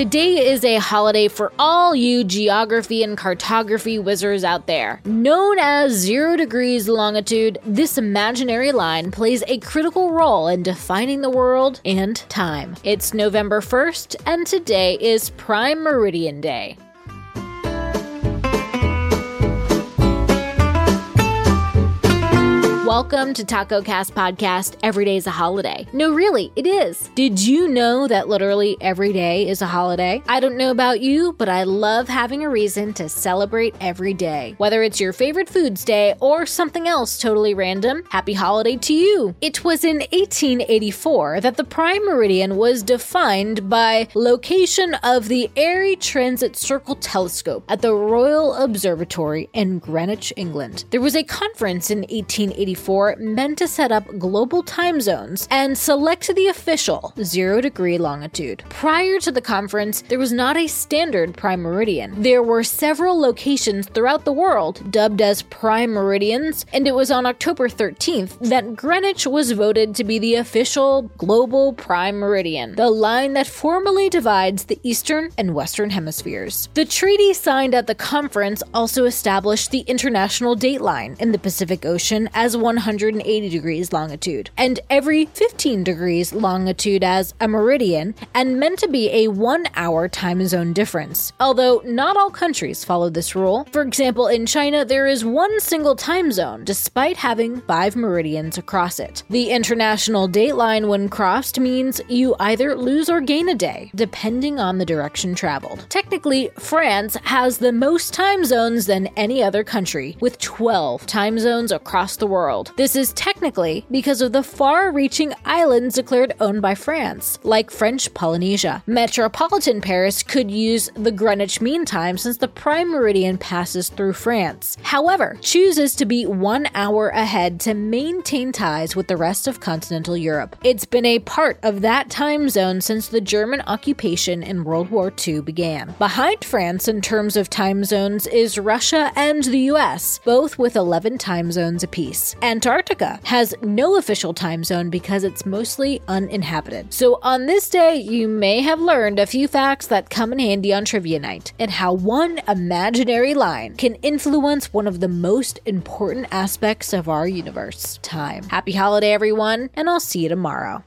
Today is a holiday for all you geography and cartography wizards out there. Known as zero degrees longitude, this imaginary line plays a critical role in defining the world and time. It's November 1st, and today is Prime Meridian Day. Welcome to Taco Cast Podcast. Every day is a holiday. No, really, it is. Did you know that literally every day is a holiday? I don't know about you, but I love having a reason to celebrate every day. Whether it's your favorite foods day or something else totally random, happy holiday to you. It was in 1884 that the prime meridian was defined by location of the Airy Transit Circle Telescope at the Royal Observatory in Greenwich, England. There was a conference in 1884 meant to set up global time zones and select the official zero degree longitude. Prior to the conference, there was not a standard prime meridian. There were several locations throughout the world dubbed as prime meridians, and it was on October 13th that Greenwich was voted to be the official global prime meridian, the line that formally divides the eastern and western hemispheres. The treaty signed at the conference also established the international dateline in the Pacific Ocean as 180 degrees longitude, and every 15 degrees longitude as a meridian, and meant to be a one hour time zone difference. Although not all countries follow this rule. For example, in China, there is one single time zone, despite having five meridians across it. The international dateline, when crossed, means you either lose or gain a day, depending on the direction traveled. Technically, France has the most time zones than any other country, with 12 time zones across the world. This is technically because of the far reaching islands declared owned by France, like French Polynesia. Metropolitan Paris could use the Greenwich Mean Time since the prime meridian passes through France. However, chooses to be one hour ahead to maintain ties with the rest of continental Europe. It's been a part of that time zone since the German occupation in World War II began. Behind France in terms of time zones is Russia and the US, both with 11 time zones apiece. Antarctica has no official time zone because it's mostly uninhabited. So on this day, you may have learned a few facts that come in handy on trivia night, and how one imaginary line can influence one of the most important aspects of our universe time. Happy holiday, everyone, and I'll see you tomorrow.